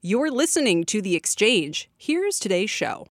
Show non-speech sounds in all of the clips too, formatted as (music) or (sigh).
You're listening to The Exchange. Here's today's show.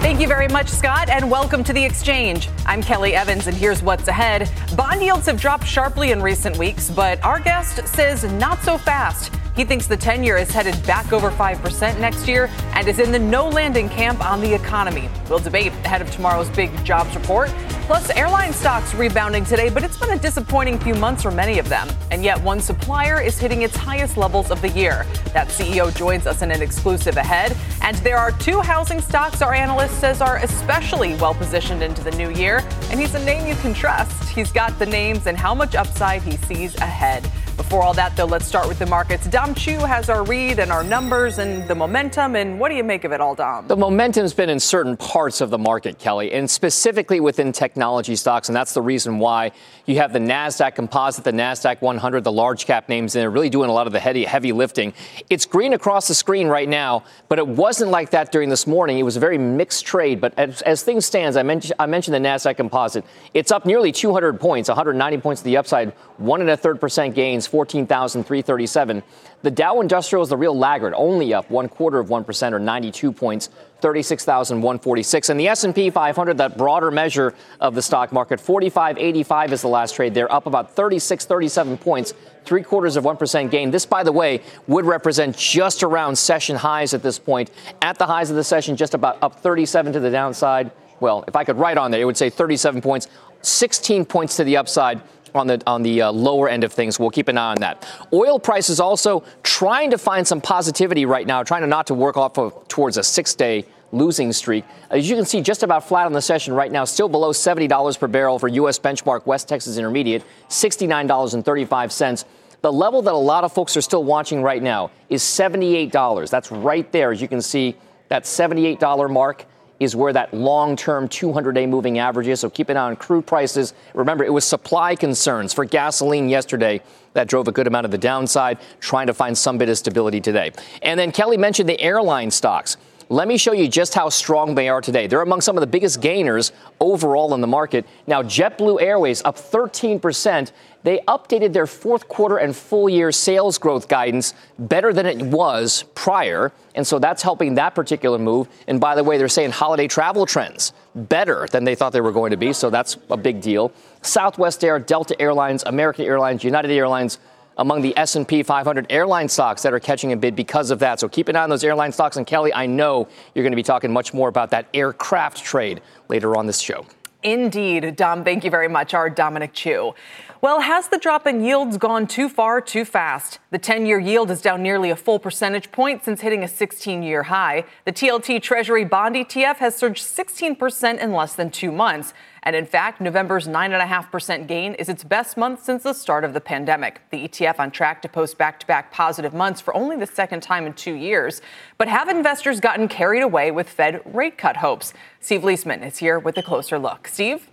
Thank you very much, Scott, and welcome to The Exchange. I'm Kelly Evans, and here's what's ahead. Bond yields have dropped sharply in recent weeks, but our guest says not so fast. He thinks the 10 year is headed back over 5% next year and is in the no landing camp on the economy. We'll debate ahead of tomorrow's big jobs report. Plus, airline stocks rebounding today, but it's been a disappointing few months for many of them. And yet, one supplier is hitting its highest levels of the year. That CEO joins us in an exclusive ahead. And there are two housing stocks our analyst says are especially well positioned into the new year. And he's a name you can trust. He's got the names and how much upside he sees ahead. Before all that, though, let's start with the markets. Dom Chu has our read and our numbers and the momentum. And what do you make of it all, Dom? The momentum's been in certain parts of the market, Kelly, and specifically within technology stocks. And that's the reason why you have the NASDAQ composite, the NASDAQ 100, the large cap names in there, really doing a lot of the heavy, heavy lifting. It's green across the screen right now, but it wasn't like that during this morning. It was a very mixed trade. But as, as things stand, I mentioned, I mentioned the NASDAQ composite. It's up nearly 200 points, 190 points to the upside, one and a third percent gains, 14,337. The Dow Industrial is the real laggard, only up one quarter of 1% or 92 points, 36,146. And the S&P 500, that broader measure of the stock market, 4585 is the last trade. They're up about 36, 37 points, three quarters of 1% gain. This, by the way, would represent just around session highs at this point. At the highs of the session, just about up 37 to the downside. Well, if I could write on there, it would say 37 points, 16 points to the upside on the on the uh, lower end of things. We'll keep an eye on that. Oil prices also trying to find some positivity right now, trying to not to work off of towards a six-day losing streak. As you can see, just about flat on the session right now, still below $70 per barrel for U.S. benchmark West Texas Intermediate, $69.35. The level that a lot of folks are still watching right now is $78. That's right there, as you can see, that $78 mark is where that long term 200 day moving average is. So keep an eye on crude prices. Remember, it was supply concerns for gasoline yesterday that drove a good amount of the downside, trying to find some bit of stability today. And then Kelly mentioned the airline stocks. Let me show you just how strong they are today. They're among some of the biggest gainers overall in the market. Now, JetBlue Airways up 13%. They updated their fourth quarter and full year sales growth guidance better than it was prior. And so that's helping that particular move. And by the way, they're saying holiday travel trends better than they thought they were going to be. So that's a big deal. Southwest Air, Delta Airlines, American Airlines, United Airlines, among the S&P 500 airline stocks that are catching a bid because of that. So keep an eye on those airline stocks. And Kelly, I know you're going to be talking much more about that aircraft trade later on this show. Indeed, Dom. Thank you very much, our Dominic Chu. Well, has the drop in yields gone too far too fast? The 10 year yield is down nearly a full percentage point since hitting a 16 year high. The TLT Treasury Bond ETF has surged 16% in less than two months. And in fact, November's 9.5% gain is its best month since the start of the pandemic. The ETF on track to post back to back positive months for only the second time in two years. But have investors gotten carried away with Fed rate cut hopes? Steve Liesman is here with a closer look. Steve?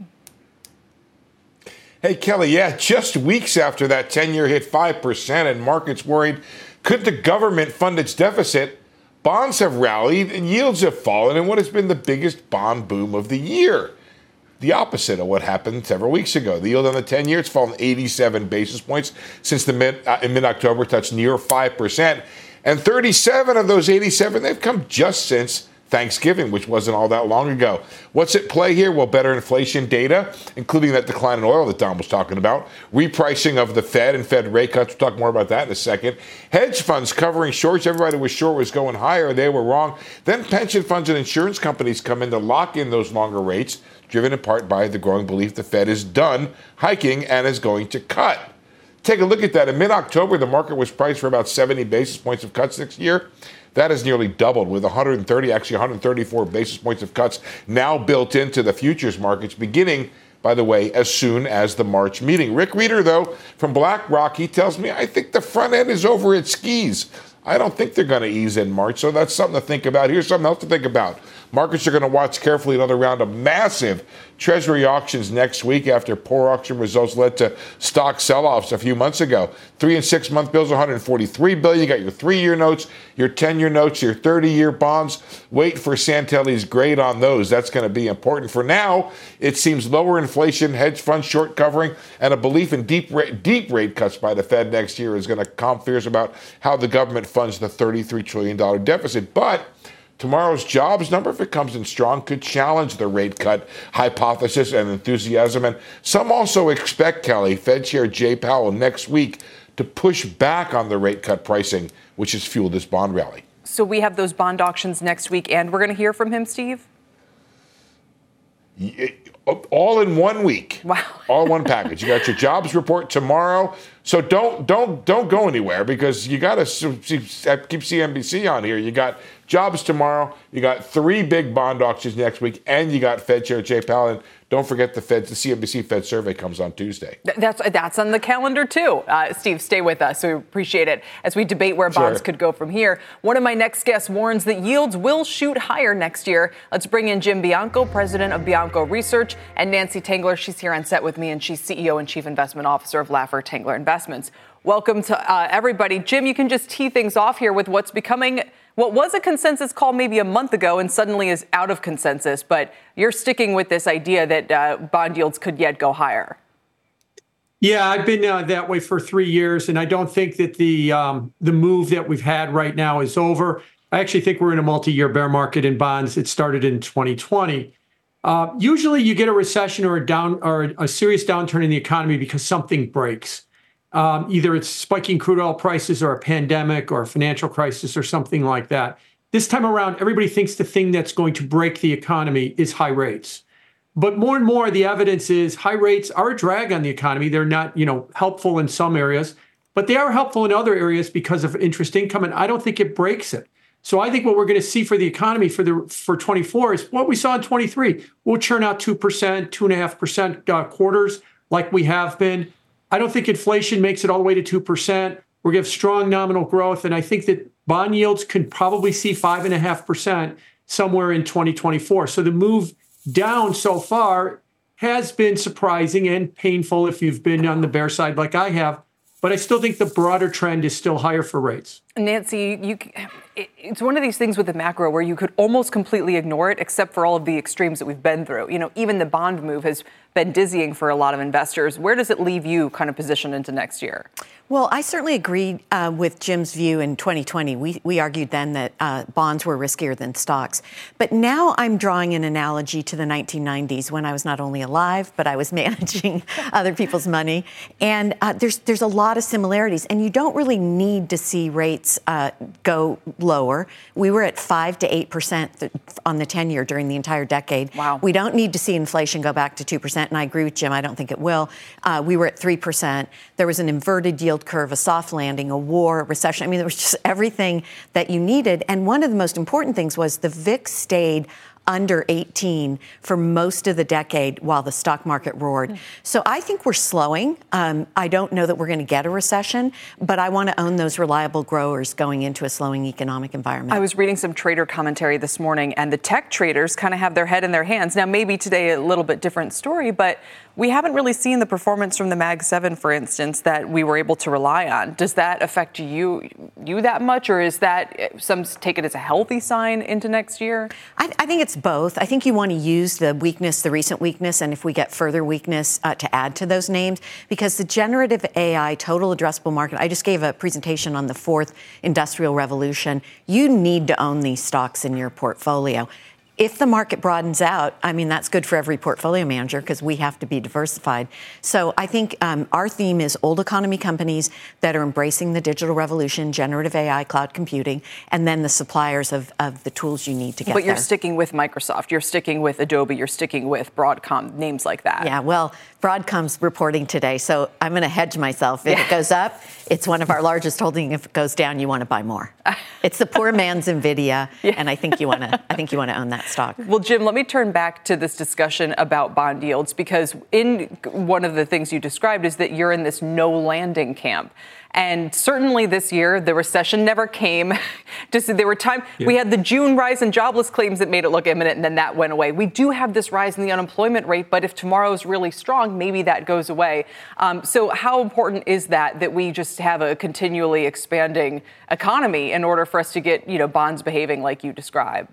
Hey, Kelly, yeah, just weeks after that 10 year hit 5% and markets worried could the government fund its deficit, bonds have rallied and yields have fallen in what has been the biggest bond boom of the year. The opposite of what happened several weeks ago. The yield on the 10 year has fallen 87 basis points since the mid, uh, in mid October touched near 5%. And 37 of those 87, they've come just since Thanksgiving, which wasn't all that long ago. What's at play here? Well, better inflation data, including that decline in oil that Don was talking about, repricing of the Fed and Fed rate cuts. We'll talk more about that in a second. Hedge funds covering shorts. Everybody was sure was going higher. They were wrong. Then pension funds and insurance companies come in to lock in those longer rates, driven in part by the growing belief the Fed is done hiking and is going to cut. Take a look at that. In mid October, the market was priced for about 70 basis points of cuts next year. That has nearly doubled with 130, actually 134 basis points of cuts now built into the futures markets beginning by the way, as soon as the March meeting. Rick Rieder, though, from BlackRock, he tells me, I think the front end is over its skis. I don't think they're going to ease in March, so that's something to think about. Here's something else to think about. Markets are going to watch carefully another round of massive Treasury auctions next week after poor auction results led to stock sell-offs a few months ago. Three and six month bills, 143 billion. You got your three-year notes, your 10-year notes, your 30-year bonds. Wait for Santelli's grade on those. That's going to be important. For now, it seems lower inflation, hedge fund short covering, and a belief in deep rate, deep rate cuts by the Fed next year is going to calm fears about how the government funds the 33 trillion dollar deficit. But Tomorrow's jobs number, if it comes in strong, could challenge the rate cut hypothesis and enthusiasm. And some also expect, Kelly, Fed Chair Jay Powell next week to push back on the rate cut pricing, which has fueled this bond rally. So we have those bond auctions next week, and we're going to hear from him, Steve? all in one week. Wow. (laughs) all one package. You got your jobs report tomorrow. So don't don't don't go anywhere because you got to keep CNBC on here. You got jobs tomorrow. You got three big bond auctions next week, and you got Fed Chair Jay Powell. And don't forget the Fed, the CNBC Fed survey comes on Tuesday. That's that's on the calendar too. Uh, Steve, stay with us. We appreciate it as we debate where bonds sure. could go from here. One of my next guests warns that yields will shoot higher next year. Let's bring in Jim Bianco, president of Bianco Research, and Nancy Tengler. She's here on set with me, and she's CEO and chief investment officer of Laffer Tengler Investments. Welcome to uh, everybody. Jim, you can just tee things off here with what's becoming what was a consensus call maybe a month ago and suddenly is out of consensus, but you're sticking with this idea that uh, bond yields could yet go higher. Yeah, I've been uh, that way for three years, and I don't think that the um, the move that we've had right now is over. I actually think we're in a multi-year bear market in bonds. It started in 2020. Uh, usually, you get a recession or a down or a serious downturn in the economy because something breaks. Um, either it's spiking crude oil prices or a pandemic or a financial crisis or something like that. This time around, everybody thinks the thing that's going to break the economy is high rates. But more and more, the evidence is high rates are a drag on the economy. They're not, you know, helpful in some areas, but they are helpful in other areas because of interest income. And I don't think it breaks it. So I think what we're going to see for the economy for the for 24 is what we saw in 23. We'll churn out two percent, two and a half percent uh, quarters like we have been. I don't think inflation makes it all the way to 2%. We're going to have strong nominal growth. And I think that bond yields can probably see 5.5% somewhere in 2024. So the move down so far has been surprising and painful if you've been on the bear side like I have. But I still think the broader trend is still higher for rates. Nancy, you, it's one of these things with the macro where you could almost completely ignore it, except for all of the extremes that we've been through. You know, even the bond move has been dizzying for a lot of investors. Where does it leave you kind of positioned into next year? Well, I certainly agree uh, with Jim's view in 2020. We, we argued then that uh, bonds were riskier than stocks. But now I'm drawing an analogy to the 1990s when I was not only alive, but I was (laughs) managing other people's money. And uh, there's, there's a lot of similarities. And you don't really need to see rates uh, go lower. We were at 5 to 8% on the 10 year during the entire decade. Wow. We don't need to see inflation go back to 2% and I agree with Jim. I don't think it will. Uh, we were at 3%. There was an inverted yield curve, a soft landing, a war, a recession. I mean, there was just everything that you needed. And one of the most important things was the VIX stayed under 18 for most of the decade while the stock market roared. Mm. So I think we're slowing. Um, I don't know that we're going to get a recession, but I want to own those reliable growers going into a slowing economic environment. I was reading some trader commentary this morning, and the tech traders kind of have their head in their hands. Now, maybe today a little bit different story, but we haven't really seen the performance from the Mag 7, for instance, that we were able to rely on. Does that affect you you that much, or is that some take it as a healthy sign into next year? I, I think it's both. I think you want to use the weakness, the recent weakness, and if we get further weakness, uh, to add to those names, because the generative AI total addressable market. I just gave a presentation on the fourth industrial revolution. You need to own these stocks in your portfolio if the market broadens out, I mean, that's good for every portfolio manager because we have to be diversified. So I think um, our theme is old economy companies that are embracing the digital revolution, generative AI, cloud computing, and then the suppliers of, of the tools you need to get there. But you're there. sticking with Microsoft, you're sticking with Adobe, you're sticking with Broadcom, names like that. Yeah, well, Broadcom's reporting today, so I'm going to hedge myself. If yeah. it goes up, it's one of our largest holdings. If it goes down, you want to buy more. (laughs) It's the poor man's Nvidia, yeah. and I think you want to. I think you want to own that stock. Well, Jim, let me turn back to this discussion about bond yields because in one of the things you described is that you're in this no landing camp. And certainly this year, the recession never came. (laughs) Just there were time yeah. we had the June rise in jobless claims that made it look imminent, and then that went away. We do have this rise in the unemployment rate, but if tomorrow is really strong, maybe that goes away. Um, so how important is that that we just have a continually expanding economy in order for us to get you know bonds behaving like you describe?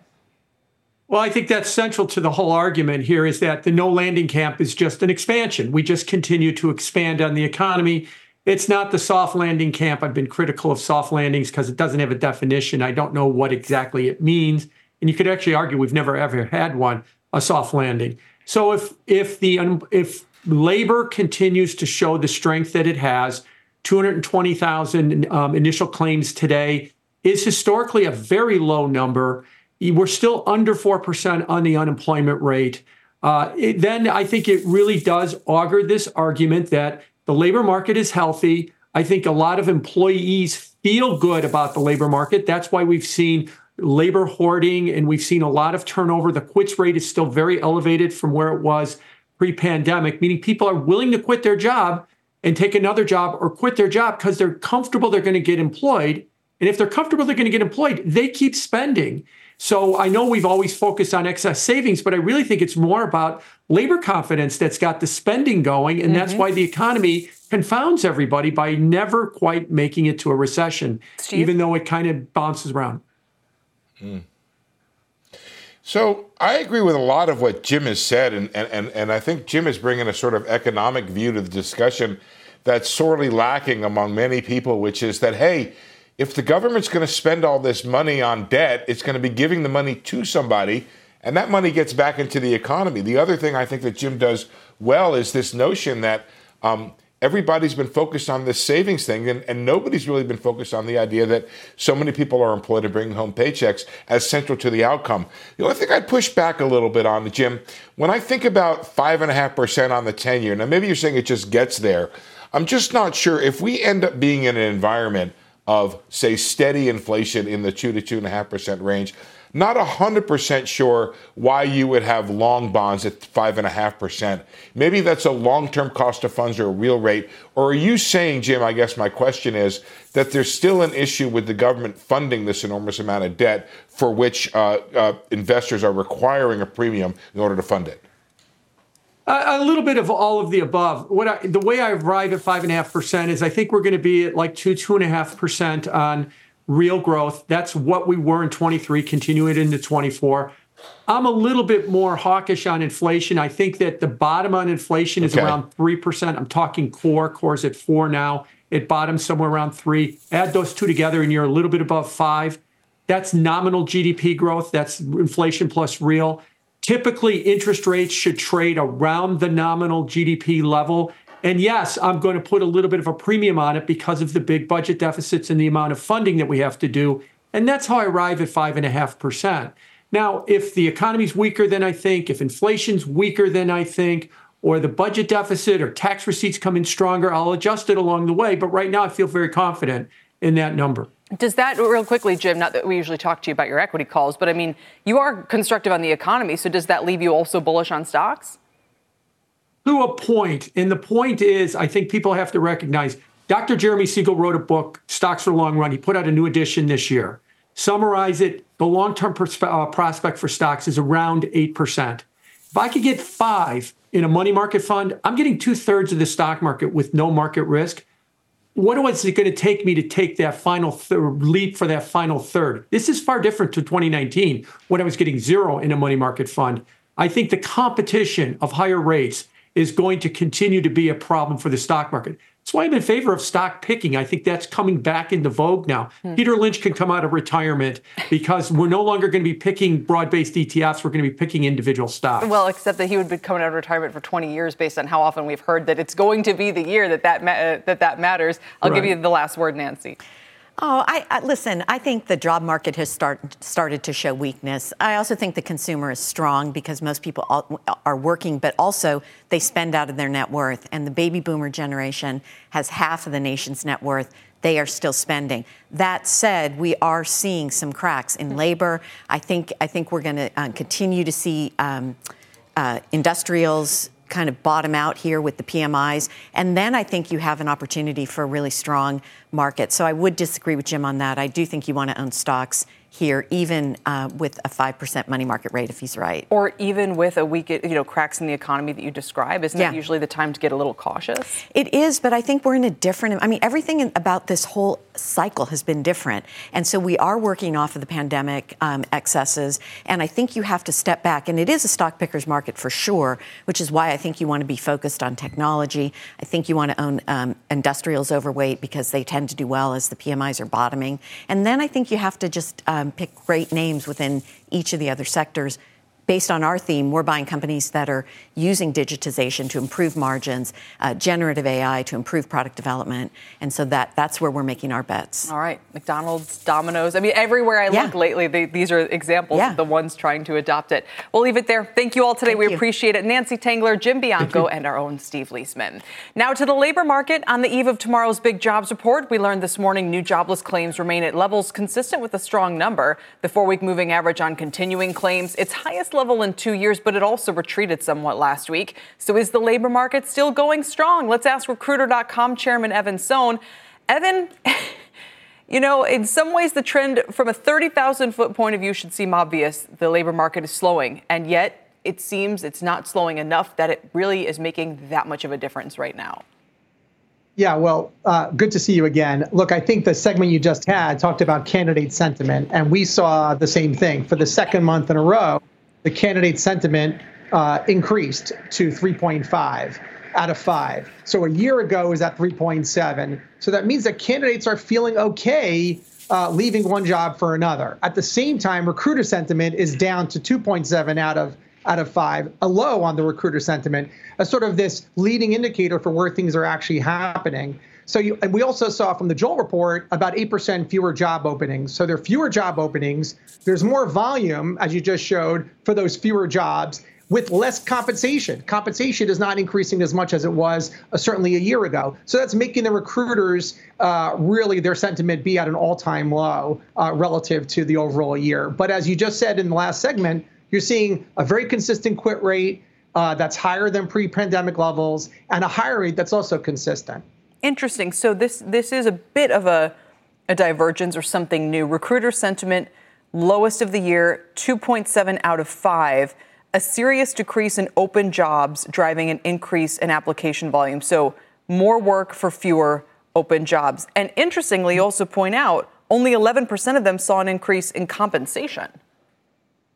Well, I think that's central to the whole argument here is that the no landing camp is just an expansion. We just continue to expand on the economy it's not the soft landing camp. I've been critical of soft landings because it doesn't have a definition. I don't know what exactly it means. And you could actually argue we've never ever had one, a soft landing. So if if the if labor continues to show the strength that it has, 220,000 um, initial claims today is historically a very low number. We're still under 4% on the unemployment rate. Uh, it, then I think it really does augur this argument that the labor market is healthy. I think a lot of employees feel good about the labor market. That's why we've seen labor hoarding and we've seen a lot of turnover. The quits rate is still very elevated from where it was pre pandemic, meaning people are willing to quit their job and take another job or quit their job because they're comfortable they're going to get employed. And if they're comfortable they're going to get employed, they keep spending. So I know we've always focused on excess savings, but I really think it's more about labor confidence that's got the spending going. And mm-hmm. that's why the economy confounds everybody by never quite making it to a recession, Steve? even though it kind of bounces around. Mm. So I agree with a lot of what Jim has said, and, and, and I think Jim is bringing a sort of economic view to the discussion that's sorely lacking among many people, which is that, hey, if the government's going to spend all this money on debt, it's going to be giving the money to somebody, and that money gets back into the economy. The other thing I think that Jim does well is this notion that um, everybody's been focused on this savings thing, and, and, nobody's really been focused on the idea that so many people are employed and bringing home paychecks as central to the outcome. The only thing I'd push back a little bit on, the Jim, when I think about 5.5% on the 10 year, now maybe you're saying it just gets there. I'm just not sure if we end up being in an environment of, say, steady inflation in the 2 to 2.5% range. Not 100% sure why you would have long bonds at 5.5%. Maybe that's a long term cost of funds or a real rate. Or are you saying, Jim, I guess my question is, that there's still an issue with the government funding this enormous amount of debt for which uh, uh, investors are requiring a premium in order to fund it? A, little bit of all of the above. What I, the way I arrive at five and a half percent is I think we're going to be at like two two and a half percent on real growth. That's what we were in 23. Continue it into 24. I'm a little bit more hawkish on inflation. I think that the bottom on inflation is okay. around 3%. I'm talking core. Core's at four now. It bottoms somewhere around three. Add those two together and you're a little bit above five. That's nominal GDP growth. That's inflation plus real. Typically, interest rates should trade around the nominal GDP level. And yes, I'm going to put a little bit of a premium on it because of the big budget deficits and the amount of funding that we have to do. And that's how I arrive at 5.5%. Now, if the economy's weaker than I think, if inflation's weaker than I think, or the budget deficit or tax receipts come in stronger, I'll adjust it along the way. But right now, I feel very confident in that number. Does that, real quickly, Jim, not that we usually talk to you about your equity calls, but I mean, you are constructive on the economy, so does that leave you also bullish on stocks? To a point. And the point is, I think people have to recognize Dr. Jeremy Siegel wrote a book, Stocks for the Long Run. He put out a new edition this year. Summarize it the long term uh, prospect for stocks is around 8%. If I could get five in a money market fund, I'm getting two thirds of the stock market with no market risk what is it going to take me to take that final th- leap for that final third? This is far different to 2019 when I was getting zero in a money market fund. I think the competition of higher rates is going to continue to be a problem for the stock market. That's why I'm in favor of stock picking. I think that's coming back into vogue now. Hmm. Peter Lynch can come out of retirement because we're no longer going to be picking broad-based ETFs. We're going to be picking individual stocks. Well, except that he would be coming out of retirement for 20 years, based on how often we've heard that it's going to be the year that that ma- uh, that, that matters. I'll right. give you the last word, Nancy. Oh, I, I, listen. I think the job market has start, started to show weakness. I also think the consumer is strong because most people all, are working, but also they spend out of their net worth. And the baby boomer generation has half of the nation's net worth. They are still spending. That said, we are seeing some cracks in labor. I think I think we're going to uh, continue to see um, uh, industrials kind of bottom out here with the PMIs. And then I think you have an opportunity for a really strong market. So I would disagree with Jim on that. I do think you want to own stocks here, even uh, with a 5% money market rate, if he's right. Or even with a weak, you know, cracks in the economy that you describe. Isn't yeah. usually the time to get a little cautious? It is, but I think we're in a different, I mean, everything in, about this whole cycle has been different. And so we are working off of the pandemic um, excesses. And I think you have to step back. And it is a stock picker's market for sure, which is why I think you want to be focused on technology. I think you want to own um, industrials overweight because they tend to do well as the PMIs are bottoming. And then I think you have to just um, um, pick great names within each of the other sectors based on our theme, we're buying companies that are using digitization to improve margins, uh, generative AI to improve product development, and so that that's where we're making our bets. All right, McDonald's, Domino's. I mean, everywhere I yeah. look lately, they, these are examples yeah. of the ones trying to adopt it. We'll leave it there. Thank you all today. Thank we you. appreciate it. Nancy Tengler, Jim Bianco, and our own Steve Liesman. Now to the labor market. On the eve of tomorrow's big jobs report, we learned this morning new jobless claims remain at levels consistent with a strong number. The four-week moving average on continuing claims, its highest level in two years, but it also retreated somewhat last week. So is the labor market still going strong? Let's ask Recruiter.com Chairman Evan Sohn. Evan, (laughs) you know, in some ways, the trend from a 30,000 foot point of view should seem obvious. The labor market is slowing, and yet it seems it's not slowing enough that it really is making that much of a difference right now. Yeah, well, uh, good to see you again. Look, I think the segment you just had talked about candidate sentiment, and we saw the same thing for the second month in a row the candidate sentiment uh, increased to 3.5 out of 5. So a year ago was at 3.7. So that means that candidates are feeling okay uh, leaving one job for another. At the same time, recruiter sentiment is down to 2.7 out of out of five, a low on the recruiter sentiment, as sort of this leading indicator for where things are actually happening. So you, and we also saw from the JOLT report about 8% fewer job openings. So there are fewer job openings. There's more volume, as you just showed, for those fewer jobs with less compensation. Compensation is not increasing as much as it was uh, certainly a year ago. So that's making the recruiters uh, really their sentiment be at an all-time low uh, relative to the overall year. But as you just said in the last segment, you're seeing a very consistent quit rate uh, that's higher than pre-pandemic levels and a higher rate that's also consistent. Interesting. So this this is a bit of a, a divergence or something new. Recruiter sentiment lowest of the year, 2.7 out of 5. A serious decrease in open jobs driving an increase in application volume. So more work for fewer open jobs. And interestingly, also point out only 11% of them saw an increase in compensation.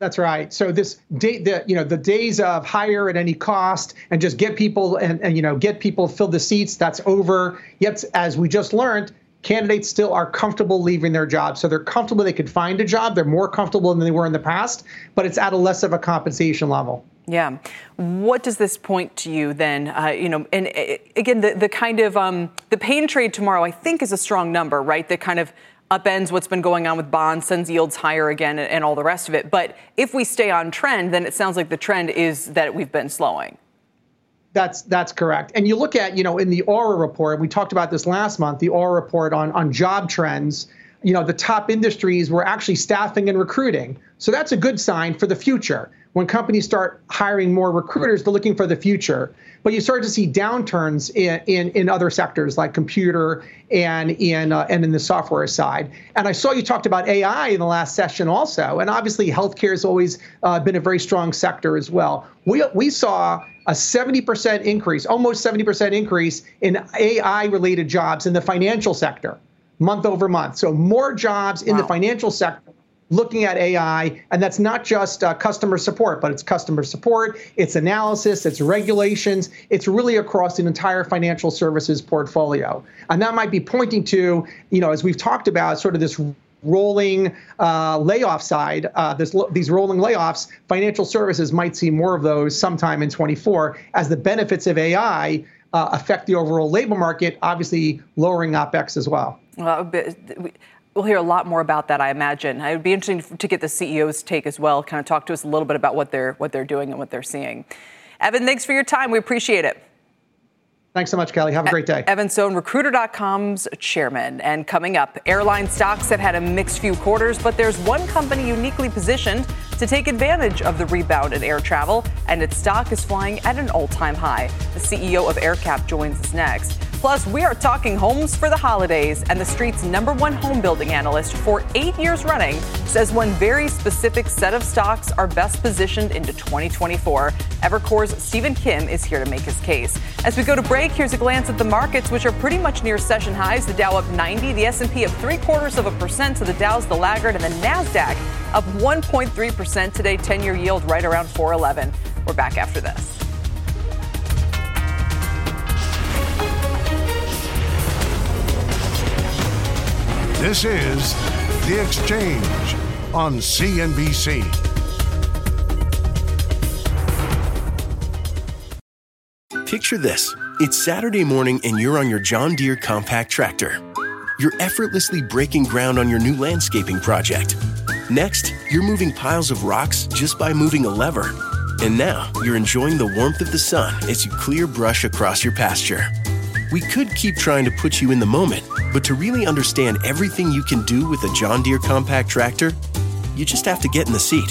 That's right. So this day, the you know the days of hire at any cost and just get people and, and you know get people fill the seats. That's over. Yet, as we just learned, candidates still are comfortable leaving their job. So they're comfortable they could find a job. They're more comfortable than they were in the past, but it's at a less of a compensation level. Yeah. What does this point to you then? Uh, you know, and uh, again, the, the kind of um, the pain trade tomorrow, I think, is a strong number, right? The kind of upends what's been going on with bonds, sends yields higher again, and, and all the rest of it. But if we stay on trend, then it sounds like the trend is that we've been slowing. That's that's correct. And you look at, you know, in the Aura report, we talked about this last month, the Aura report on on job trends, you know, the top industries were actually staffing and recruiting. So that's a good sign for the future. When companies start hiring more recruiters, they're looking for the future. But you start to see downturns in, in, in other sectors like computer and in uh, and in the software side. And I saw you talked about AI in the last session also. And obviously, healthcare has always uh, been a very strong sector as well. We we saw a 70% increase, almost 70% increase in AI related jobs in the financial sector month over month. So more jobs in the financial sector looking at AI, and that's not just uh, customer support, but it's customer support, it's analysis, it's regulations, it's really across the entire financial services portfolio. And that might be pointing to, you know, as we've talked about, sort of this rolling uh, layoff side, uh, this, these rolling layoffs, financial services might see more of those sometime in 24 as the benefits of AI uh, affect the overall labor market, obviously lowering OPEX as well. Well, We'll hear a lot more about that, I imagine. It would be interesting to get the CEO's take as well. Kind of talk to us a little bit about what they're what they're doing and what they're seeing. Evan, thanks for your time. We appreciate it. Thanks so much, Kelly. Have a great day. Evan Sohn, Recruiter.com's chairman. And coming up, airline stocks have had a mixed few quarters, but there's one company uniquely positioned to take advantage of the rebound in air travel, and its stock is flying at an all time high. The CEO of AerCap joins us next. Plus, we are talking homes for the holidays, and the street's number one home building analyst for eight years running says one very specific set of stocks are best positioned into 2024. Evercore's Stephen Kim is here to make his case. As we go to break, here's a glance at the markets, which are pretty much near session highs. The Dow up 90, the S&P up three quarters of a percent, so the Dow's the laggard, and the Nasdaq up 1.3% today. 10-year yield right around 411. We're back after this. This is The Exchange on CNBC. Picture this. It's Saturday morning and you're on your John Deere compact tractor. You're effortlessly breaking ground on your new landscaping project. Next, you're moving piles of rocks just by moving a lever. And now you're enjoying the warmth of the sun as you clear brush across your pasture. We could keep trying to put you in the moment, but to really understand everything you can do with a John Deere compact tractor, you just have to get in the seat.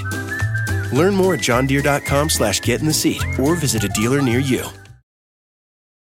Learn more at johndeere.com slash get in the seat or visit a dealer near you.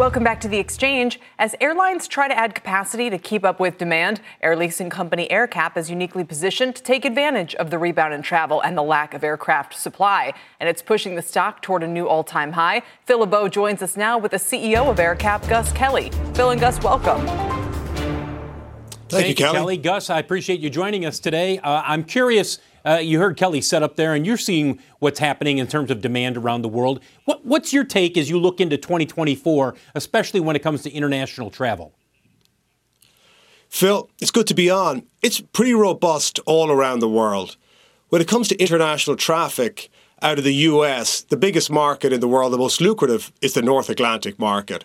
Welcome back to the exchange. As airlines try to add capacity to keep up with demand, air leasing company AerCap is uniquely positioned to take advantage of the rebound in travel and the lack of aircraft supply. And it's pushing the stock toward a new all time high. Phil LeBeau joins us now with the CEO of AerCap, Gus Kelly. Phil and Gus, welcome. Thank, Thank you, Kelly. Kelly. Gus, I appreciate you joining us today. Uh, I'm curious uh, you heard Kelly set up there, and you're seeing what's happening in terms of demand around the world. What, what's your take as you look into 2024, especially when it comes to international travel? Phil, it's good to be on. It's pretty robust all around the world. When it comes to international traffic out of the US, the biggest market in the world, the most lucrative, is the North Atlantic market.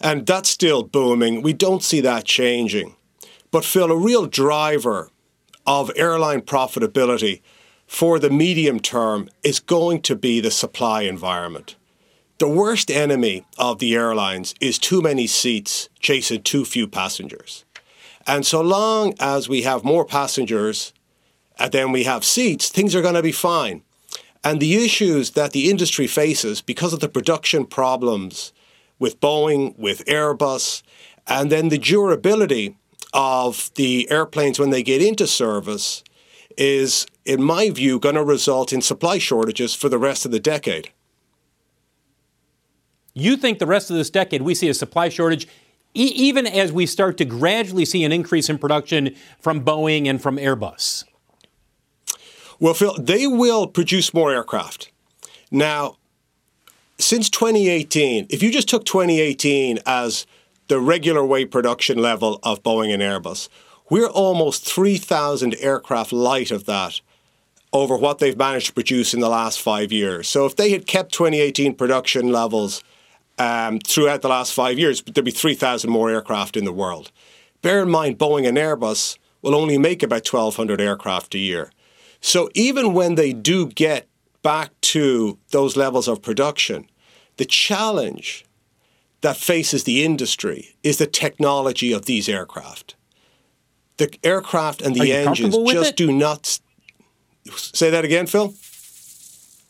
And that's still booming. We don't see that changing. But, Phil, a real driver of airline profitability for the medium term is going to be the supply environment. The worst enemy of the airlines is too many seats chasing too few passengers. And so long as we have more passengers uh, and then we have seats, things are going to be fine. And the issues that the industry faces because of the production problems with Boeing, with Airbus, and then the durability of the airplanes when they get into service is, in my view, going to result in supply shortages for the rest of the decade. You think the rest of this decade we see a supply shortage, e- even as we start to gradually see an increase in production from Boeing and from Airbus? Well, Phil, they will produce more aircraft. Now, since 2018, if you just took 2018 as the regular way production level of Boeing and Airbus. We're almost 3,000 aircraft light of that over what they've managed to produce in the last five years. So if they had kept 2018 production levels um, throughout the last five years, there'd be 3,000 more aircraft in the world. Bear in mind, Boeing and Airbus will only make about 1,200 aircraft a year. So even when they do get back to those levels of production, the challenge that faces the industry is the technology of these aircraft. The aircraft and the engines just it? do not. Say that again, Phil.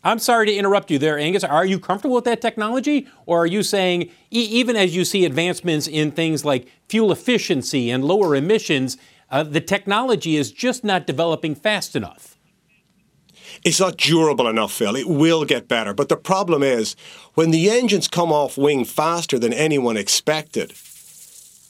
I'm sorry to interrupt you there, Angus. Are you comfortable with that technology? Or are you saying, e- even as you see advancements in things like fuel efficiency and lower emissions, uh, the technology is just not developing fast enough? It's not durable enough, Phil. It will get better. But the problem is, when the engines come off wing faster than anyone expected,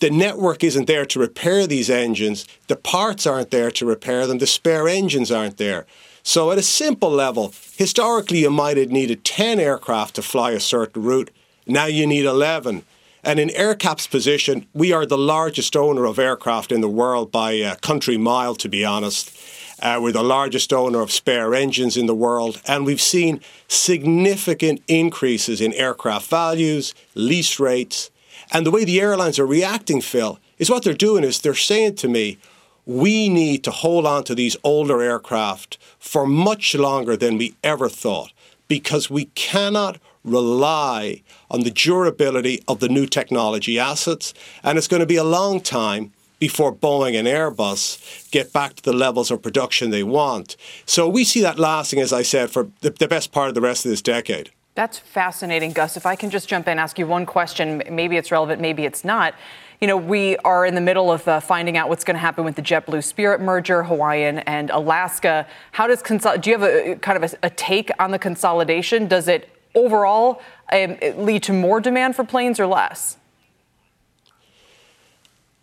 The network isn't there to repair these engines. The parts aren't there to repair them. The spare engines aren't there. So, at a simple level, historically you might have needed 10 aircraft to fly a certain route. Now you need 11. And in AerCap's position, we are the largest owner of aircraft in the world by a country mile, to be honest. Uh, we're the largest owner of spare engines in the world, and we've seen significant increases in aircraft values, lease rates, and the way the airlines are reacting, Phil, is what they're doing is they're saying to me, we need to hold on to these older aircraft for much longer than we ever thought because we cannot rely on the durability of the new technology assets. And it's going to be a long time before Boeing and Airbus get back to the levels of production they want. So we see that lasting, as I said, for the, the best part of the rest of this decade. That's fascinating, Gus. If I can just jump in, and ask you one question. Maybe it's relevant, maybe it's not. You know, we are in the middle of uh, finding out what's going to happen with the JetBlue Spirit merger, Hawaiian and Alaska. How does consol- do you have a kind of a, a take on the consolidation? Does it overall um, lead to more demand for planes or less?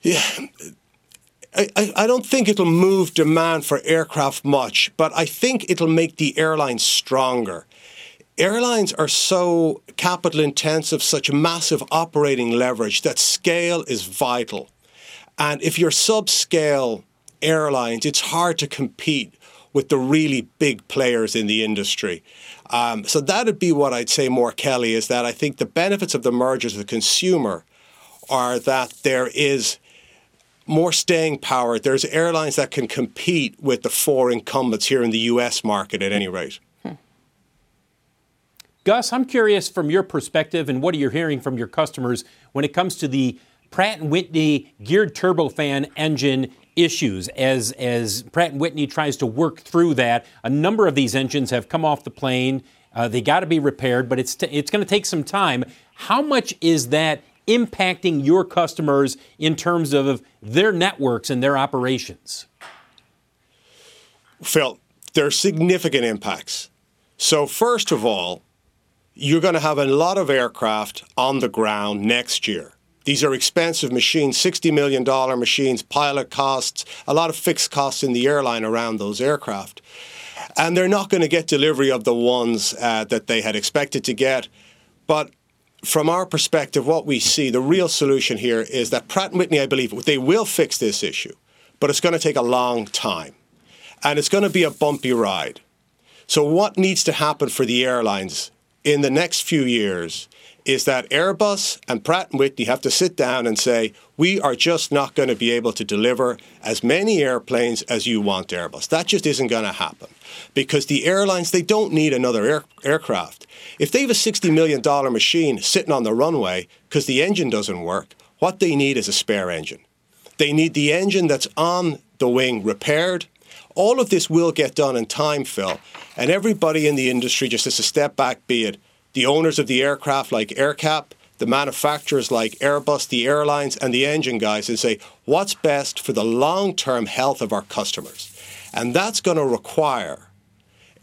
Yeah. I, I don't think it'll move demand for aircraft much, but I think it'll make the airlines stronger. Airlines are so capital intensive, such massive operating leverage that scale is vital. And if you're subscale airlines, it's hard to compete with the really big players in the industry. Um, so that'd be what I'd say more, Kelly, is that I think the benefits of the merger to the consumer are that there is more staying power. There's airlines that can compete with the four incumbents here in the US market at any rate. Hmm. Gus, I'm curious from your perspective and what are you hearing from your customers when it comes to the Pratt & Whitney geared turbofan engine issues as as Pratt & Whitney tries to work through that. A number of these engines have come off the plane. Uh, they got to be repaired, but it's t- it's going to take some time. How much is that impacting your customers in terms of their networks and their operations? Phil, there are significant impacts. So, first of all, you're going to have a lot of aircraft on the ground next year. These are expensive machines, $60 million machines, pilot costs, a lot of fixed costs in the airline around those aircraft. And they're not going to get delivery of the ones uh, that they had expected to get. But from our perspective, what we see, the real solution here is that Pratt & Whitney, I believe, they will fix this issue, but it's going to take a long time. And it's going to be a bumpy ride. So what needs to happen for the airlines in the next few years is that Airbus and Pratt & Whitney have to sit down and say, we are just not going to be able to deliver as many airplanes as you want Airbus. That just isn't going to happen because the airlines, they don't need another air- aircraft. If they have a $60 million machine sitting on the runway because the engine doesn't work, what they need is a spare engine. They need the engine that's on the wing repaired. All of this will get done in time, Phil. And everybody in the industry just has to step back, be it the owners of the aircraft like AerCap, the manufacturers like Airbus, the airlines, and the engine guys, and say, what's best for the long term health of our customers? And that's going to require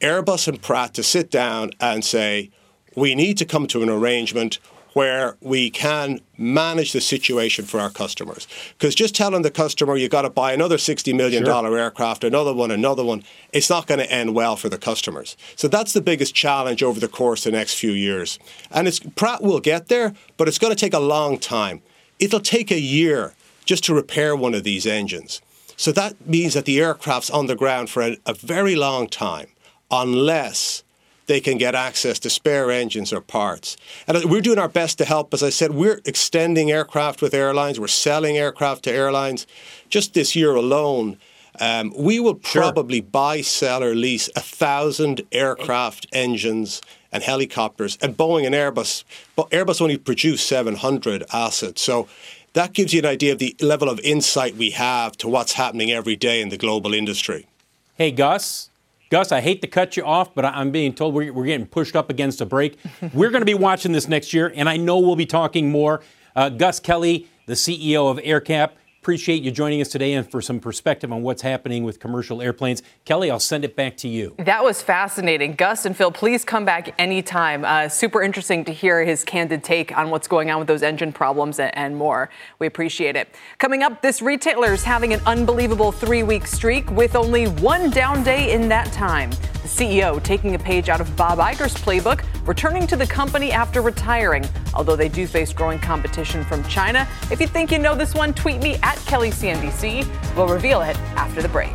Airbus and Pratt to sit down and say, we need to come to an arrangement where we can manage the situation for our customers. Because just telling the customer you've got to buy another $60 million sure. aircraft, another one, another one, it's not going to end well for the customers. So that's the biggest challenge over the course of the next few years. And it's, Pratt will get there, but it's going to take a long time. It'll take a year just to repair one of these engines. So that means that the aircraft's on the ground for a, a very long time, unless they can get access to spare engines or parts. And we're doing our best to help. As I said, we're extending aircraft with airlines, we're selling aircraft to airlines. Just this year alone, um, we will probably sure. buy, sell, or lease a thousand aircraft engines and helicopters. And Boeing and Airbus, but Airbus only produce 700 assets. So that gives you an idea of the level of insight we have to what's happening every day in the global industry. Hey, Gus, Gus, I hate to cut you off, but I'm being told we're, we're getting pushed up against a break. (laughs) we're going to be watching this next year, and I know we'll be talking more. Uh, Gus Kelly, the CEO of AerCap, Appreciate you joining us today and for some perspective on what's happening with commercial airplanes. Kelly, I'll send it back to you. That was fascinating. Gus and Phil, please come back anytime. Uh, super interesting to hear his candid take on what's going on with those engine problems and, and more. We appreciate it. Coming up, this retailer is having an unbelievable three week streak with only one down day in that time. The CEO taking a page out of Bob Iger's playbook, returning to the company after retiring, although they do face growing competition from China. If you think you know this one, tweet me at Kelly CNBC. We'll reveal it after the break.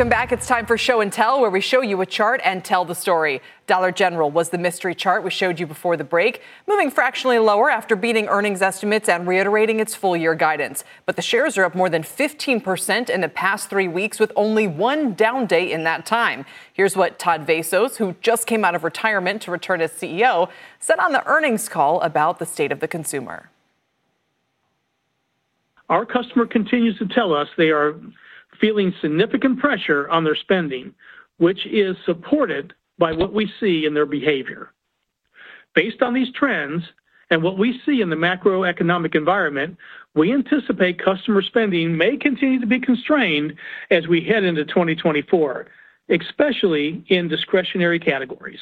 Welcome back. It's time for Show and Tell, where we show you a chart and tell the story. Dollar General was the mystery chart we showed you before the break, moving fractionally lower after beating earnings estimates and reiterating its full year guidance. But the shares are up more than 15% in the past three weeks, with only one down day in that time. Here's what Todd Vasos, who just came out of retirement to return as CEO, said on the earnings call about the state of the consumer. Our customer continues to tell us they are feeling significant pressure on their spending, which is supported by what we see in their behavior. Based on these trends and what we see in the macroeconomic environment, we anticipate customer spending may continue to be constrained as we head into 2024, especially in discretionary categories.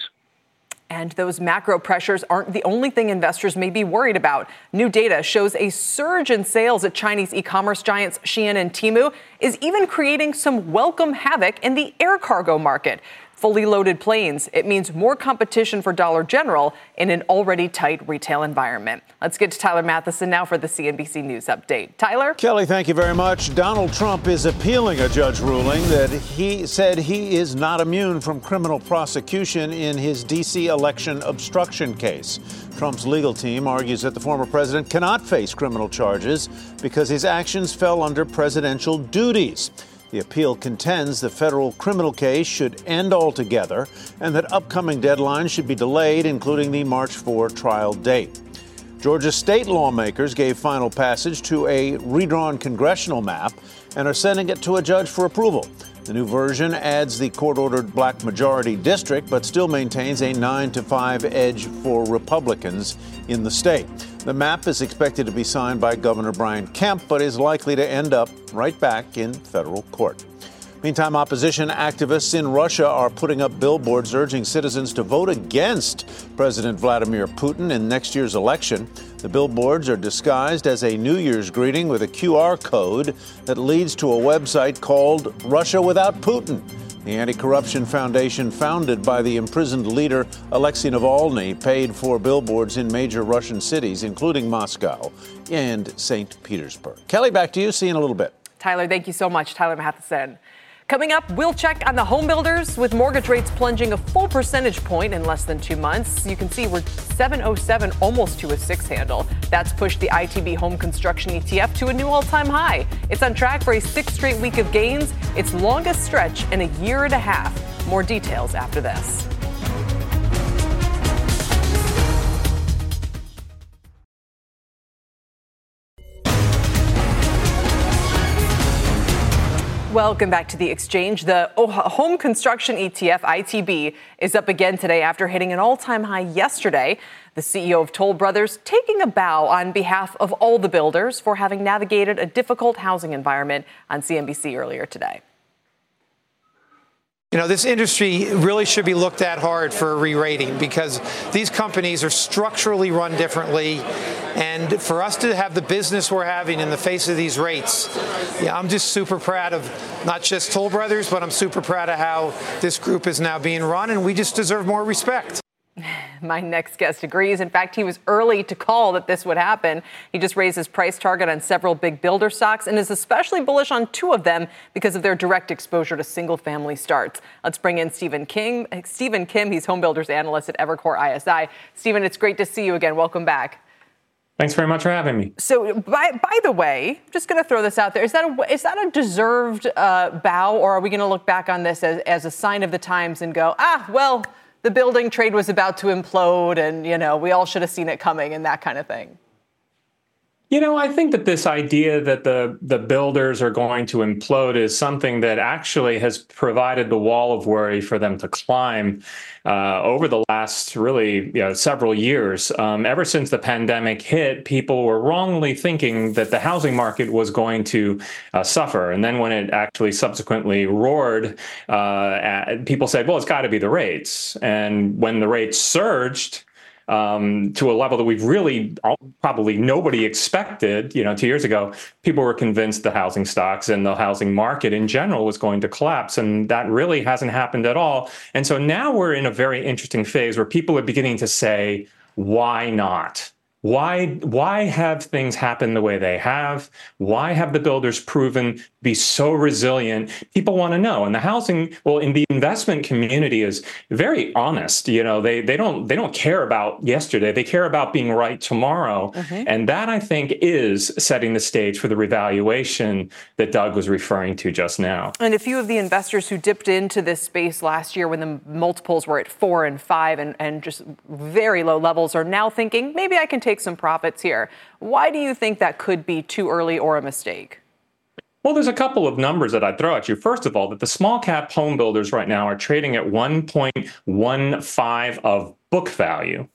And those macro pressures aren't the only thing investors may be worried about. New data shows a surge in sales at Chinese e commerce giants Shein and Temu is even creating some welcome havoc in the air cargo market fully loaded planes. It means more competition for Dollar General in an already tight retail environment. Let's get to Tyler Mathisen now for the CNBC News update. Tyler? Kelly, thank you very much. Donald Trump is appealing a judge ruling that he said he is not immune from criminal prosecution in his D.C. election obstruction case. Trump's legal team argues that the former president cannot face criminal charges because his actions fell under presidential duties. The appeal contends the federal criminal case should end altogether and that upcoming deadlines should be delayed, including the March 4 trial date. Georgia state lawmakers gave final passage to a redrawn congressional map and are sending it to a judge for approval. The new version adds the court ordered black majority district, but still maintains a 9 to 5 edge for Republicans in the state. The map is expected to be signed by Governor Brian Kemp, but is likely to end up right back in federal court. Meantime, opposition activists in Russia are putting up billboards urging citizens to vote against President Vladimir Putin in next year's election. The billboards are disguised as a New Year's greeting with a QR code that leads to a website called Russia Without Putin. The Anti Corruption Foundation, founded by the imprisoned leader Alexei Navalny, paid for billboards in major Russian cities, including Moscow and St. Petersburg. Kelly, back to you. See you in a little bit. Tyler, thank you so much. Tyler Mathisen. Coming up, we'll check on the home builders with mortgage rates plunging a full percentage point in less than two months. You can see we're 707 almost to a six handle. That's pushed the ITB home construction ETF to a new all time high. It's on track for a six straight week of gains, its longest stretch in a year and a half. More details after this. Welcome back to the exchange. The home construction ETF, ITB, is up again today after hitting an all time high yesterday. The CEO of Toll Brothers taking a bow on behalf of all the builders for having navigated a difficult housing environment on CNBC earlier today. You know, this industry really should be looked at hard for a re-rating because these companies are structurally run differently. And for us to have the business we're having in the face of these rates, yeah, I'm just super proud of not just Toll Brothers, but I'm super proud of how this group is now being run, and we just deserve more respect. My next guest agrees. In fact, he was early to call that this would happen. He just raised his price target on several big builder stocks and is especially bullish on two of them because of their direct exposure to single family starts. Let's bring in Stephen King. Stephen Kim, he's home builders analyst at Evercore ISI. Stephen, it's great to see you again. Welcome back. Thanks very much for having me. So, by, by the way, just going to throw this out there: is that a, is that a deserved uh, bow, or are we going to look back on this as, as a sign of the times and go, ah, well, the building trade was about to implode, and you know we all should have seen it coming, and that kind of thing? You know, I think that this idea that the the builders are going to implode is something that actually has provided the wall of worry for them to climb uh, over the last really you know, several years. Um, ever since the pandemic hit, people were wrongly thinking that the housing market was going to uh, suffer, and then when it actually subsequently roared, uh, at, people said, "Well, it's got to be the rates," and when the rates surged um, to a level that we've really probably nobody expected. You know, two years ago, people were convinced the housing stocks and the housing market in general was going to collapse, and that really hasn't happened at all. And so now we're in a very interesting phase where people are beginning to say, "Why not?" Why, why have things happened the way they have? Why have the builders proven to be so resilient? People want to know. And the housing, well, in the investment community is very honest. You know, they they don't they don't care about yesterday. They care about being right tomorrow. Mm-hmm. And that I think is setting the stage for the revaluation that Doug was referring to just now. And a few of the investors who dipped into this space last year when the multiples were at four and five and, and just very low levels are now thinking maybe I can take some profits here. Why do you think that could be too early or a mistake? Well, there's a couple of numbers that I'd throw at you. First of all, that the small cap home builders right now are trading at 1.15 of book value.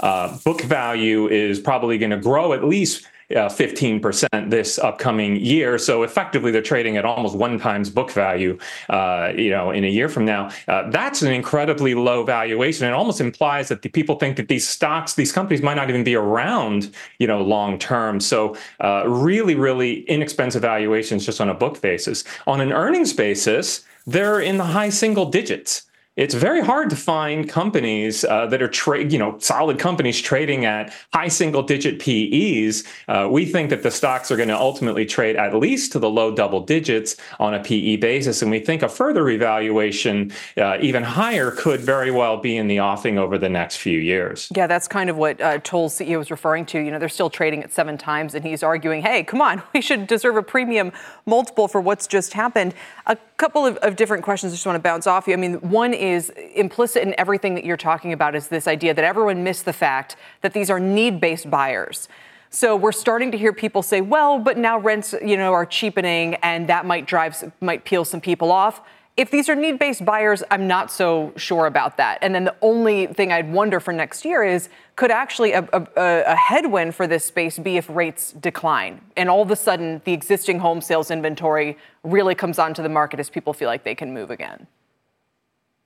Uh, book value is probably going to grow at least uh, 15% this upcoming year. So effectively, they're trading at almost one times book value, uh, you know, in a year from now. Uh, that's an incredibly low valuation. It almost implies that the people think that these stocks, these companies might not even be around, you know, long term. So uh, really, really inexpensive valuations just on a book basis. On an earnings basis, they're in the high single digits it's very hard to find companies uh, that are trade, you know, solid companies trading at high single digit PEs. Uh, we think that the stocks are going to ultimately trade at least to the low double digits on a PE basis, and we think a further revaluation, uh, even higher, could very well be in the offing over the next few years. Yeah, that's kind of what uh, Toll's CEO was referring to. You know, they're still trading at seven times, and he's arguing, "Hey, come on, (laughs) we should deserve a premium multiple for what's just happened." A couple of, of different questions I just want to bounce off you. I mean, one is implicit in everything that you're talking about is this idea that everyone missed the fact that these are need-based buyers. So we're starting to hear people say, well, but now rents, you know, are cheapening and that might drive might peel some people off. If these are need based buyers, I'm not so sure about that. And then the only thing I'd wonder for next year is could actually a, a, a, headwind for this space be if rates decline? And all of a sudden, the existing home sales inventory really comes onto the market as people feel like they can move again?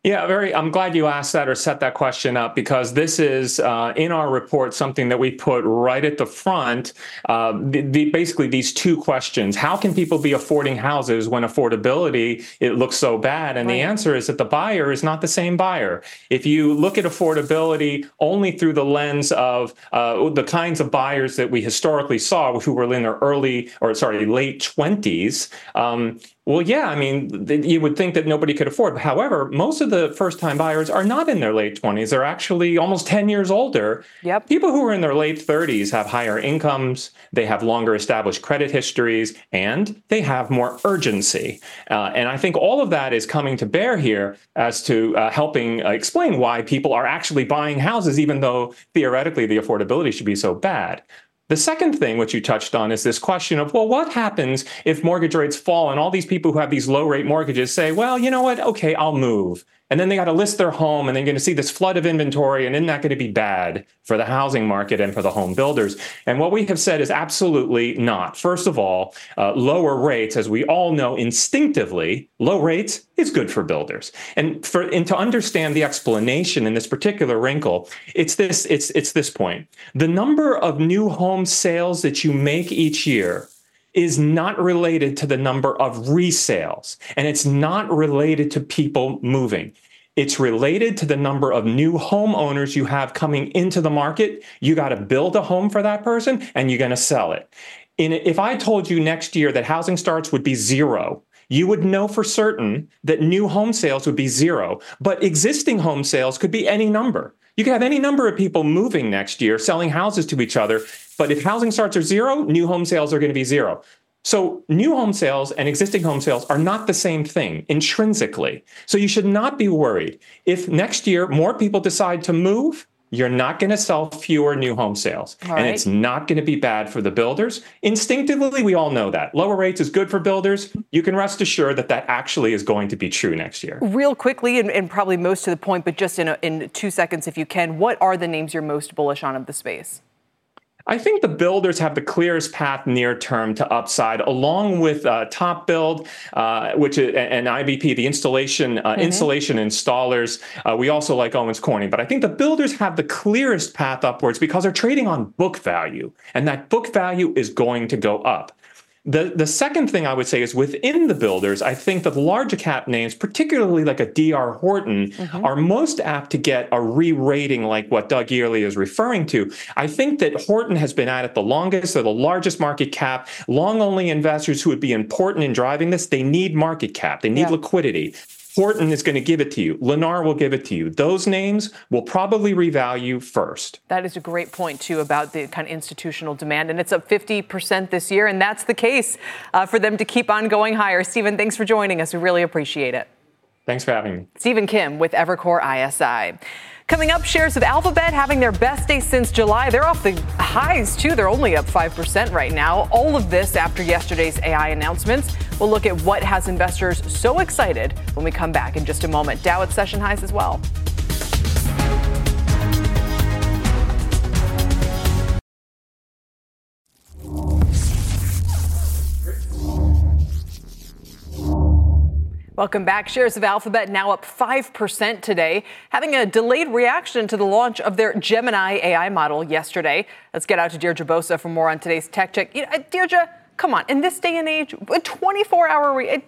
Yeah, very. I'm glad you asked that or set that question up because this is uh, in our report something that we put right at the front. Uh, the, the, basically, these two questions: How can people be affording houses when affordability it looks so bad? And right. the answer is that the buyer is not the same buyer. If you look at affordability only through the lens of uh, the kinds of buyers that we historically saw, who were in their early or sorry late 20s, um, well, yeah, I mean, th- you would think that nobody could afford. However, most of the first time buyers are not in their late 20s. They're actually almost 10 years older. Yep. People who are in their late 30s have higher incomes, they have longer established credit histories, and they have more urgency. Uh, and I think all of that is coming to bear here as to uh, helping uh, explain why people are actually buying houses, even though theoretically the affordability should be so bad. The second thing, which you touched on, is this question of, well, what happens if mortgage rates fall and all these people who have these low rate mortgages say, well, you know what? Okay, I'll move. And then they got to list their home and they're going to see this flood of inventory. And isn't that going to be bad for the housing market and for the home builders? And what we have said is absolutely not. First of all, uh, lower rates, as we all know instinctively, low rates is good for builders. And for and to understand the explanation in this particular wrinkle, it's this, it's it's this point. The number of new home sales that you make each year is not related to the number of resales and it's not related to people moving. It's related to the number of new homeowners you have coming into the market. You got to build a home for that person and you're going to sell it. In, if I told you next year that housing starts would be zero, you would know for certain that new home sales would be zero, but existing home sales could be any number. You could have any number of people moving next year, selling houses to each other. But if housing starts are zero, new home sales are going to be zero. So new home sales and existing home sales are not the same thing intrinsically. So you should not be worried. If next year more people decide to move, you're not going to sell fewer new home sales. All and right. it's not going to be bad for the builders. Instinctively, we all know that. Lower rates is good for builders. You can rest assured that that actually is going to be true next year. Real quickly, and, and probably most to the point, but just in, a, in two seconds if you can, what are the names you're most bullish on of the space? I think the builders have the clearest path near term to upside, along with uh, TopBuild, uh, which is, and IBP, the installation uh, mm-hmm. installation installers. Uh, we also like Owens Corning, but I think the builders have the clearest path upwards because they're trading on book value, and that book value is going to go up. The, the second thing I would say is within the builders, I think that the larger cap names, particularly like a DR Horton, mm-hmm. are most apt to get a re rating like what Doug Yearley is referring to. I think that Horton has been at it the longest. They're the largest market cap. Long only investors who would be important in driving this, they need market cap, they need yeah. liquidity. Horton is going to give it to you. Lennar will give it to you. Those names will probably revalue first. That is a great point, too, about the kind of institutional demand. And it's up 50% this year. And that's the case uh, for them to keep on going higher. Stephen, thanks for joining us. We really appreciate it. Thanks for having me. Stephen Kim with Evercore ISI. Coming up, shares of Alphabet having their best day since July. They're off the highs, too. They're only up 5% right now. All of this after yesterday's AI announcements. We'll look at what has investors so excited when we come back in just a moment. Dow at session highs as well. Welcome back. Shares of Alphabet now up 5% today, having a delayed reaction to the launch of their Gemini AI model yesterday. Let's get out to Deirdre Bosa for more on today's Tech Check. You know, uh, Deirdre, come on. In this day and age, a 24 hour re-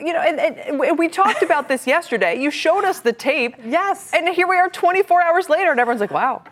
you know, and, and, we talked (laughs) about this yesterday. You showed us the tape. Yes. And here we are 24 hours later, and everyone's like, wow.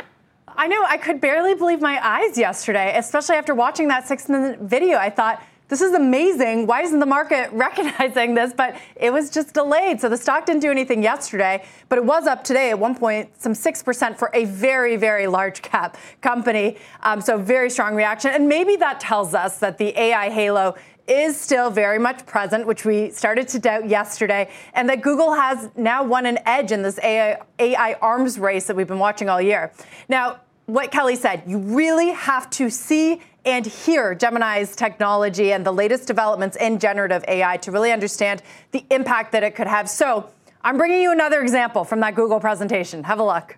I know. I could barely believe my eyes yesterday, especially after watching that six minute video. I thought, this is amazing. Why isn't the market (laughs) recognizing this? But it was just delayed. So the stock didn't do anything yesterday, but it was up today at one point, some 6% for a very, very large cap company. Um, so very strong reaction. And maybe that tells us that the AI halo is still very much present, which we started to doubt yesterday, and that Google has now won an edge in this AI, AI arms race that we've been watching all year. Now, what Kelly said, you really have to see and hear Gemini's technology and the latest developments in generative AI to really understand the impact that it could have. So, I'm bringing you another example from that Google presentation. Have a look.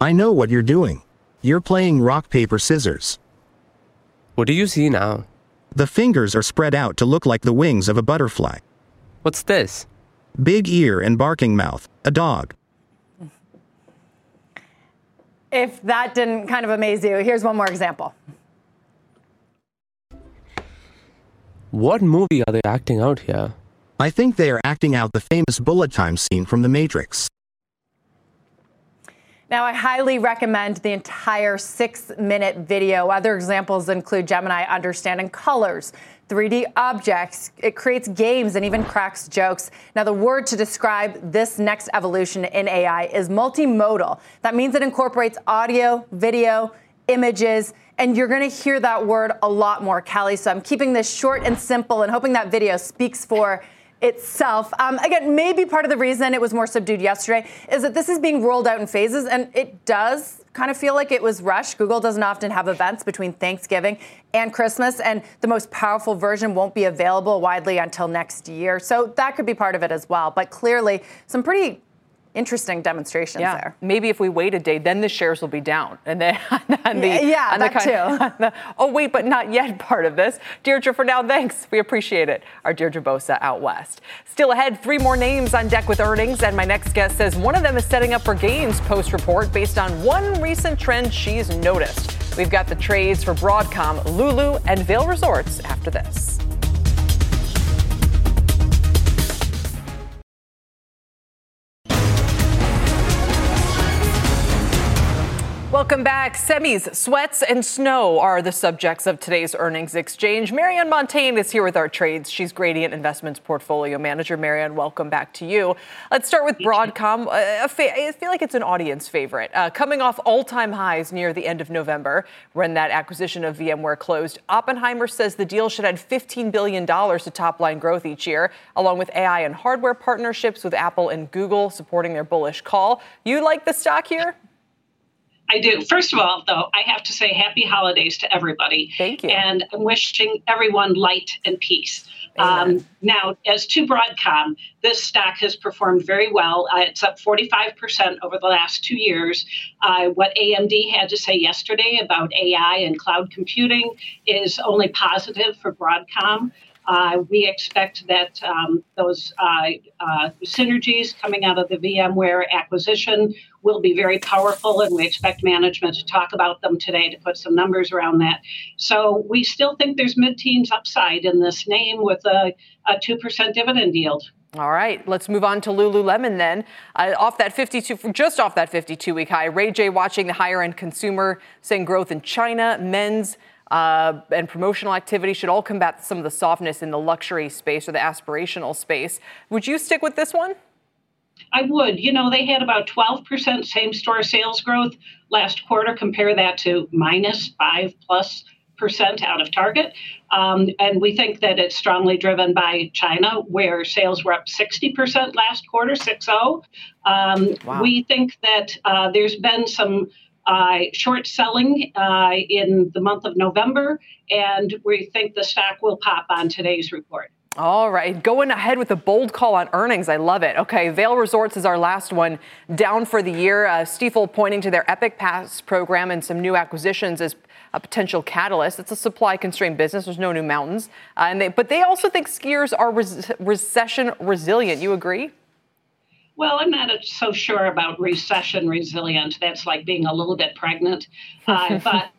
I know what you're doing. You're playing rock, paper, scissors. What do you see now? The fingers are spread out to look like the wings of a butterfly. What's this? Big ear and barking mouth, a dog. If that didn't kind of amaze you, here's one more example. What movie are they acting out here? I think they are acting out the famous bullet time scene from The Matrix. Now, I highly recommend the entire six minute video. Other examples include Gemini understanding colors, 3D objects. It creates games and even cracks jokes. Now, the word to describe this next evolution in AI is multimodal. That means it incorporates audio, video, images, and you're going to hear that word a lot more, Kelly. So I'm keeping this short and simple and hoping that video speaks for itself. Um, again, maybe part of the reason it was more subdued yesterday is that this is being rolled out in phases, and it does kind of feel like it was rushed. Google doesn't often have events between Thanksgiving and Christmas, and the most powerful version won't be available widely until next year. So that could be part of it as well. But clearly, some pretty interesting demonstrations yeah. there. Maybe if we wait a day, then the shares will be down. (laughs) And then on the, yeah, on that the too. (laughs) The, oh, wait, but not yet (laughs) part of this. Deirdre, for now, thanks. We appreciate it. Our Deirdre Bosa out west. Still ahead, three more names on deck with earnings. And my next guest says one of them is setting up for gains post report based on one recent trend she's noticed. We've got the trades for Broadcom, Lulu, and Vail Resorts after this. Welcome back. Semis, sweats, and snow are the subjects of today's earnings exchange. Marianne Montagne is here with our trades. She's Gradient Investments portfolio manager. Marianne, welcome back to you. Let's start with Broadcom. Uh, I feel like it's an audience favorite. Uh, coming off all time highs near the end of November, when that acquisition of VMware closed, Oppenheimer says the deal should add $15 billion to top line growth each year, along with AI and hardware partnerships with Apple and Google supporting their bullish call. You like the stock here? I do. First of all, though, I have to say happy holidays to everybody. Thank you. And I'm wishing everyone light and peace. Um, now, as to Broadcom, this stock has performed very well. Uh, it's up 45% over the last two years. Uh, what AMD had to say yesterday about AI and cloud computing is only positive for Broadcom. Uh, we expect that um, those uh, uh, synergies coming out of the VMware acquisition will be very powerful, and we expect management to talk about them today to put some numbers around that. So we still think there's mid teens upside in this name with a, a 2% dividend yield. All right, let's move on to Lululemon then. Uh, off that 52, just off that 52 week high, Ray J watching the higher end consumer, saying growth in China, men's, uh, and promotional activity should all combat some of the softness in the luxury space or the aspirational space. Would you stick with this one? I would. You know, they had about 12% same store sales growth last quarter. Compare that to minus five plus percent out of target. Um, and we think that it's strongly driven by China, where sales were up 60% last quarter, 6 0. Um, wow. We think that uh, there's been some uh, short selling uh, in the month of November, and we think the stock will pop on today's report. All right, going ahead with a bold call on earnings. I love it. Okay, Vail Resorts is our last one down for the year. Uh, Stifel pointing to their Epic Pass program and some new acquisitions as a potential catalyst. It's a supply constrained business. There's no new mountains, uh, and they, but they also think skiers are res- recession resilient. You agree? Well, I'm not so sure about recession resilient. That's like being a little bit pregnant. Uh, (laughs) but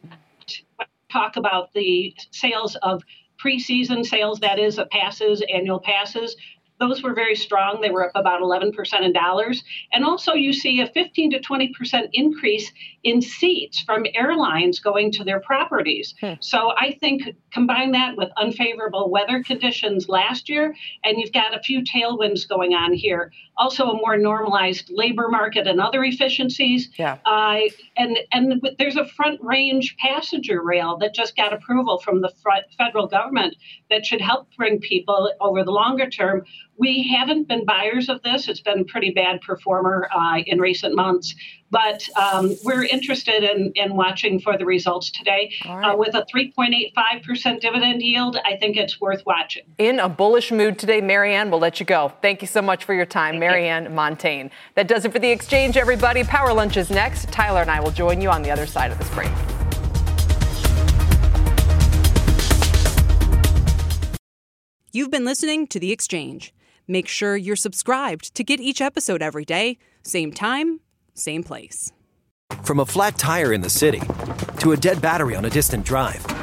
talk about the sales of preseason sales, that is, of passes, annual passes, those were very strong. They were up about 11% in dollars. And also, you see a 15 to 20% increase in seats from airlines going to their properties. Hmm. So I think combine that with unfavorable weather conditions last year, and you've got a few tailwinds going on here. Also, a more normalized labor market and other efficiencies. Yeah. Uh, and and there's a front range passenger rail that just got approval from the federal government that should help bring people over the longer term we haven't been buyers of this. It's been a pretty bad performer uh, in recent months, but um, we're interested in, in watching for the results today. Uh, right. Uh, with a 3.85% dividend yield, I think it's worth watching. In a bullish mood today, Marianne, we'll let you go. Thank you so much for your time, Thank Marianne you. Montagne. That does it for the exchange, everybody. Power Lunch is next. Tyler and I will join you on the other side of this break. You've been listening to The Exchange. Make sure you're subscribed to get each episode every day, same time, same place. From a flat tire in the city to a dead battery on a distant drive,